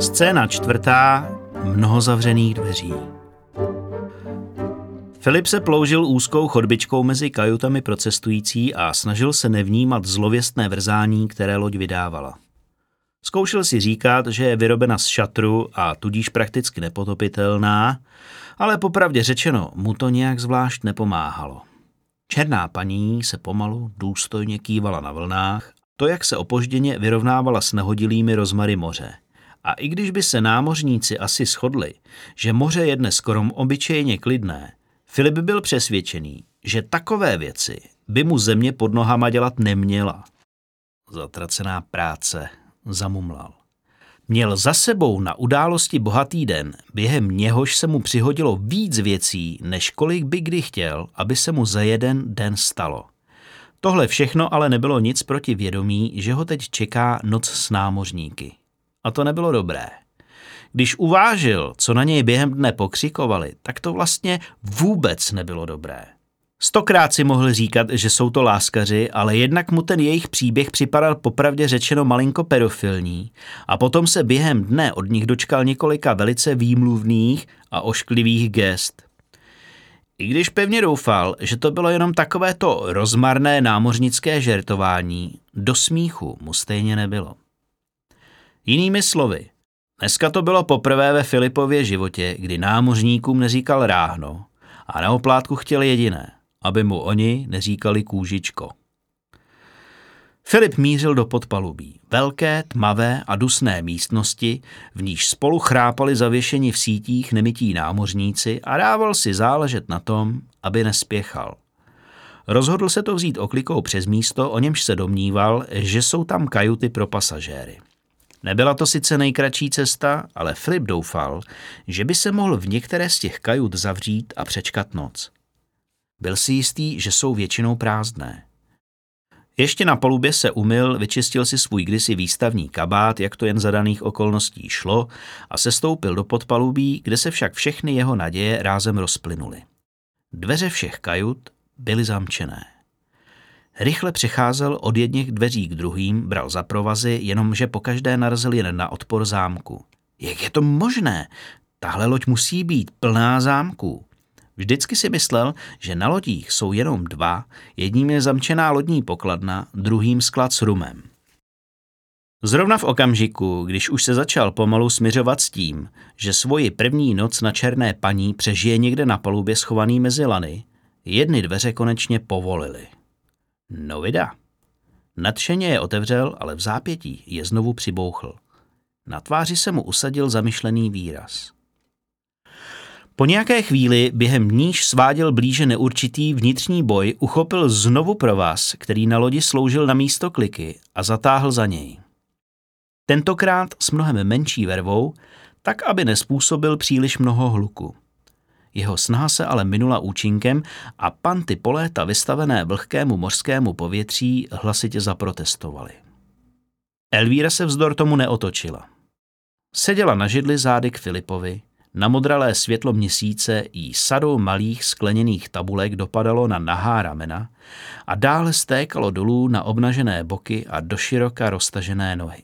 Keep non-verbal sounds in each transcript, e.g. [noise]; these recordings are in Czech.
Scéna čtvrtá. Mnoho zavřených dveří. Filip se ploužil úzkou chodbičkou mezi kajutami pro cestující a snažil se nevnímat zlověstné vrzání, které loď vydávala. Zkoušel si říkat, že je vyrobena z šatru a tudíž prakticky nepotopitelná, ale popravdě řečeno mu to nějak zvlášť nepomáhalo. Černá paní se pomalu důstojně kývala na vlnách, to jak se opožděně vyrovnávala s nehodilými rozmary moře. A i když by se námořníci asi shodli, že moře je dnes skoro obyčejně klidné, Filip byl přesvědčený, že takové věci by mu země pod nohama dělat neměla. Zatracená práce, zamumlal. Měl za sebou na události bohatý den, během něhož se mu přihodilo víc věcí, než kolik by kdy chtěl, aby se mu za jeden den stalo. Tohle všechno ale nebylo nic proti vědomí, že ho teď čeká noc s námořníky. A to nebylo dobré. Když uvážil, co na něj během dne pokřikovali, tak to vlastně vůbec nebylo dobré. Stokrát si mohl říkat, že jsou to láskaři, ale jednak mu ten jejich příběh připadal popravdě řečeno malinko pedofilní a potom se během dne od nich dočkal několika velice výmluvných a ošklivých gest. I když pevně doufal, že to bylo jenom takovéto rozmarné námořnické žertování, do smíchu mu stejně nebylo. Jinými slovy, dneska to bylo poprvé ve Filipově životě, kdy námořníkům neříkal ráhno a na oplátku chtěl jediné – aby mu oni neříkali kůžičko. Filip mířil do podpalubí, velké, tmavé a dusné místnosti, v níž spolu chrápali zavěšeni v sítích nemití námořníci a dával si záležet na tom, aby nespěchal. Rozhodl se to vzít oklikou přes místo, o němž se domníval, že jsou tam kajuty pro pasažéry. Nebyla to sice nejkratší cesta, ale Filip doufal, že by se mohl v některé z těch kajut zavřít a přečkat noc. Byl si jistý, že jsou většinou prázdné. Ještě na palubě se umyl, vyčistil si svůj kdysi výstavní kabát, jak to jen za daných okolností šlo, a sestoupil do podpalubí, kde se však všechny jeho naděje rázem rozplynuly. Dveře všech kajut byly zamčené. Rychle přecházel od jedněch dveří k druhým, bral za provazy, jenomže pokaždé narazil jen na odpor zámku. Jak je to možné? Tahle loď musí být plná zámků. Vždycky si myslel, že na lodích jsou jenom dva, jedním je zamčená lodní pokladna, druhým sklad s rumem. Zrovna v okamžiku, když už se začal pomalu smiřovat s tím, že svoji první noc na černé paní přežije někde na palubě schovaný mezi lany, jedny dveře konečně povolily. No vida. Nadšeně je otevřel, ale v zápětí je znovu přibouchl. Na tváři se mu usadil zamyšlený výraz. Po nějaké chvíli, během níž sváděl blíže neurčitý vnitřní boj, uchopil znovu provaz, který na lodi sloužil na místo kliky a zatáhl za něj. Tentokrát s mnohem menší vervou, tak aby nespůsobil příliš mnoho hluku. Jeho snaha se ale minula účinkem a panty poléta vystavené vlhkému mořskému povětří hlasitě zaprotestovaly. Elvíra se vzdor tomu neotočila. Seděla na židli zády k Filipovi, na modralé světlo měsíce jí sadou malých skleněných tabulek dopadalo na nahá ramena a dále stékalo dolů na obnažené boky a doširoka roztažené nohy.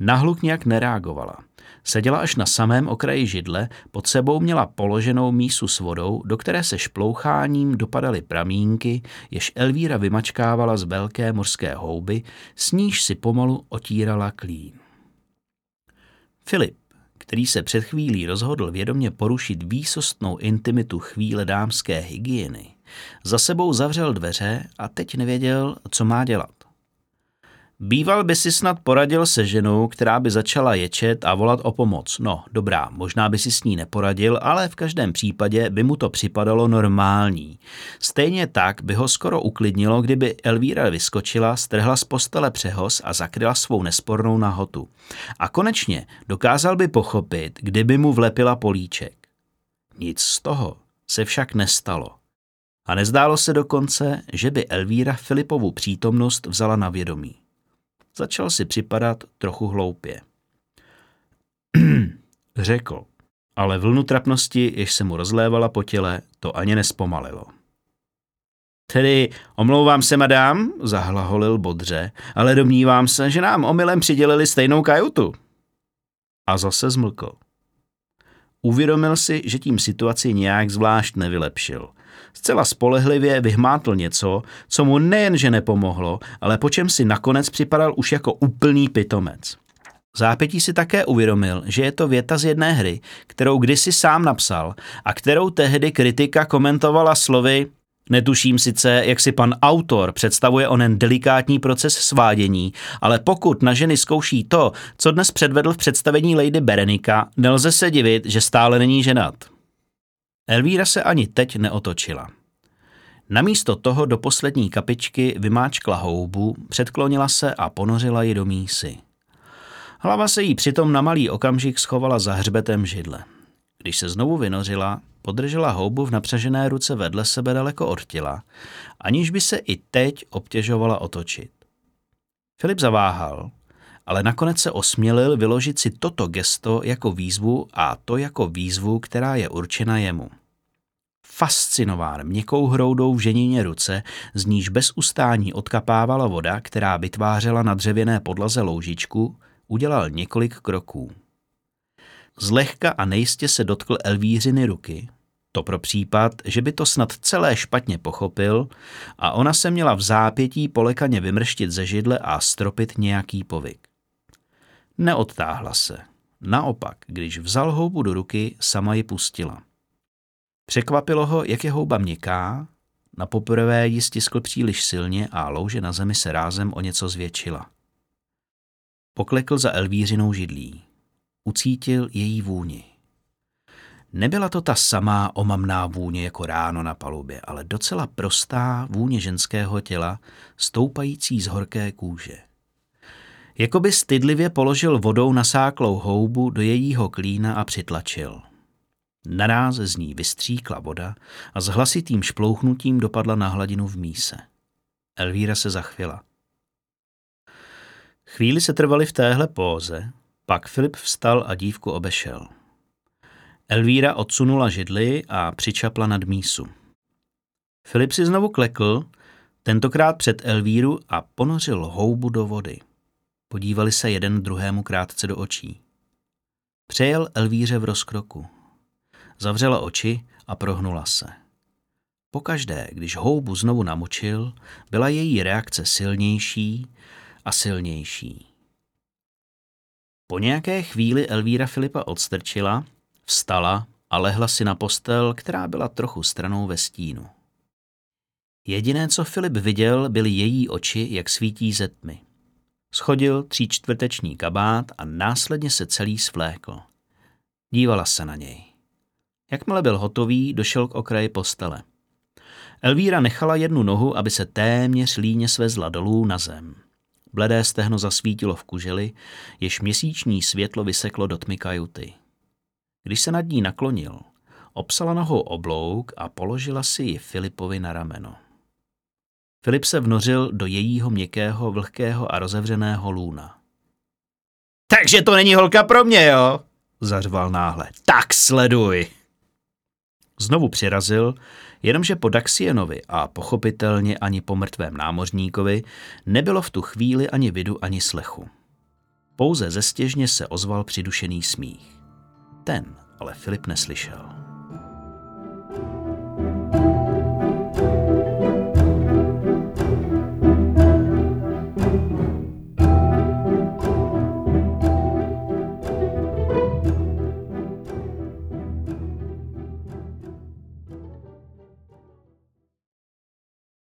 Na hluk nějak nereagovala. Seděla až na samém okraji židle, pod sebou měla položenou mísu s vodou, do které se šploucháním dopadaly pramínky, jež Elvíra vymačkávala z velké mořské houby, s níž si pomalu otírala klín. Filip který se před chvílí rozhodl vědomě porušit výsostnou intimitu chvíle dámské hygieny, za sebou zavřel dveře a teď nevěděl, co má dělat. Býval by si snad poradil se ženou, která by začala ječet a volat o pomoc. No, dobrá, možná by si s ní neporadil, ale v každém případě by mu to připadalo normální. Stejně tak by ho skoro uklidnilo, kdyby Elvíra vyskočila, strhla z postele přehoz a zakryla svou nespornou nahotu. A konečně dokázal by pochopit, kdyby mu vlepila políček. Nic z toho se však nestalo. A nezdálo se dokonce, že by Elvíra Filipovu přítomnost vzala na vědomí. Začal si připadat trochu hloupě. [clears throat] Řekl, ale vlnu trapnosti, jež se mu rozlévala po těle, to ani nespomalilo. Tedy omlouvám se, madám, zahlaholil bodře, ale domnívám se, že nám omylem přidělili stejnou kajutu. A zase zmlkl. Uvědomil si, že tím situaci nějak zvlášť nevylepšil. Zcela spolehlivě vyhmátl něco, co mu nejenže nepomohlo, ale po čem si nakonec připadal už jako úplný pitomec. Zápětí si také uvědomil, že je to věta z jedné hry, kterou kdysi sám napsal a kterou tehdy kritika komentovala slovy Netuším sice, jak si pan autor představuje onen delikátní proces svádění, ale pokud na ženy zkouší to, co dnes předvedl v představení Lady Berenika, nelze se divit, že stále není ženat. Elvíra se ani teď neotočila. Namísto toho do poslední kapičky vymáčkla houbu, předklonila se a ponořila ji do mísy. Hlava se jí přitom na malý okamžik schovala za hřbetem židle. Když se znovu vynořila, podržela houbu v napřažené ruce vedle sebe daleko od těla, aniž by se i teď obtěžovala otočit. Filip zaváhal, ale nakonec se osmělil vyložit si toto gesto jako výzvu a to jako výzvu, která je určena jemu. Fascinován měkkou hroudou v ženině ruce, z níž bez ustání odkapávala voda, která vytvářela na dřevěné podlaze loužičku, udělal několik kroků. Zlehka a nejistě se dotkl Elvířiny ruky, to pro případ, že by to snad celé špatně pochopil a ona se měla v zápětí polekaně vymrštit ze židle a stropit nějaký povyk. Neodtáhla se. Naopak, když vzal houbu do ruky, sama ji pustila. Překvapilo ho, jak je houba měkká, na poprvé ji stiskl příliš silně a louže na zemi se rázem o něco zvětšila. Poklekl za Elvířinou židlí. Ucítil její vůni. Nebyla to ta samá omamná vůně jako ráno na palubě, ale docela prostá vůně ženského těla, stoupající z horké kůže. Jakoby stydlivě položil vodou nasáklou houbu do jejího klína a přitlačil. Naráz z ní vystříkla voda a s hlasitým šplouchnutím dopadla na hladinu v míse. Elvíra se zachvěla. Chvíli se trvali v téhle póze, pak Filip vstal a dívku obešel. Elvíra odsunula židli a přičapla nad mísu. Filip si znovu klekl, tentokrát před Elvíru a ponořil houbu do vody. Podívali se jeden druhému krátce do očí. Přejel Elvíře v rozkroku. Zavřela oči a prohnula se. Pokaždé, když houbu znovu namočil, byla její reakce silnější a silnější. Po nějaké chvíli Elvíra Filipa odstrčila, vstala a lehla si na postel, která byla trochu stranou ve stínu. Jediné, co Filip viděl, byly její oči, jak svítí ze tmy. Schodil tří čtvrteční kabát a následně se celý svlékl. Dívala se na něj. Jakmile byl hotový, došel k okraji postele. Elvíra nechala jednu nohu, aby se téměř líně svezla dolů na zem. Bledé stehno zasvítilo v kuželi, jež měsíční světlo vyseklo do tmy kajuty. Když se nad ní naklonil, obsala nohou oblouk a položila si ji Filipovi na rameno. Filip se vnořil do jejího měkkého, vlhkého a rozevřeného lůna. Takže to není holka pro mě, jo? zařval náhle. Tak sleduj! Znovu přirazil, jenomže po Daxienovi a pochopitelně ani po mrtvém námořníkovi nebylo v tu chvíli ani vidu, ani slechu. Pouze zestěžně se ozval přidušený smích. Ten ale Filip neslyšel.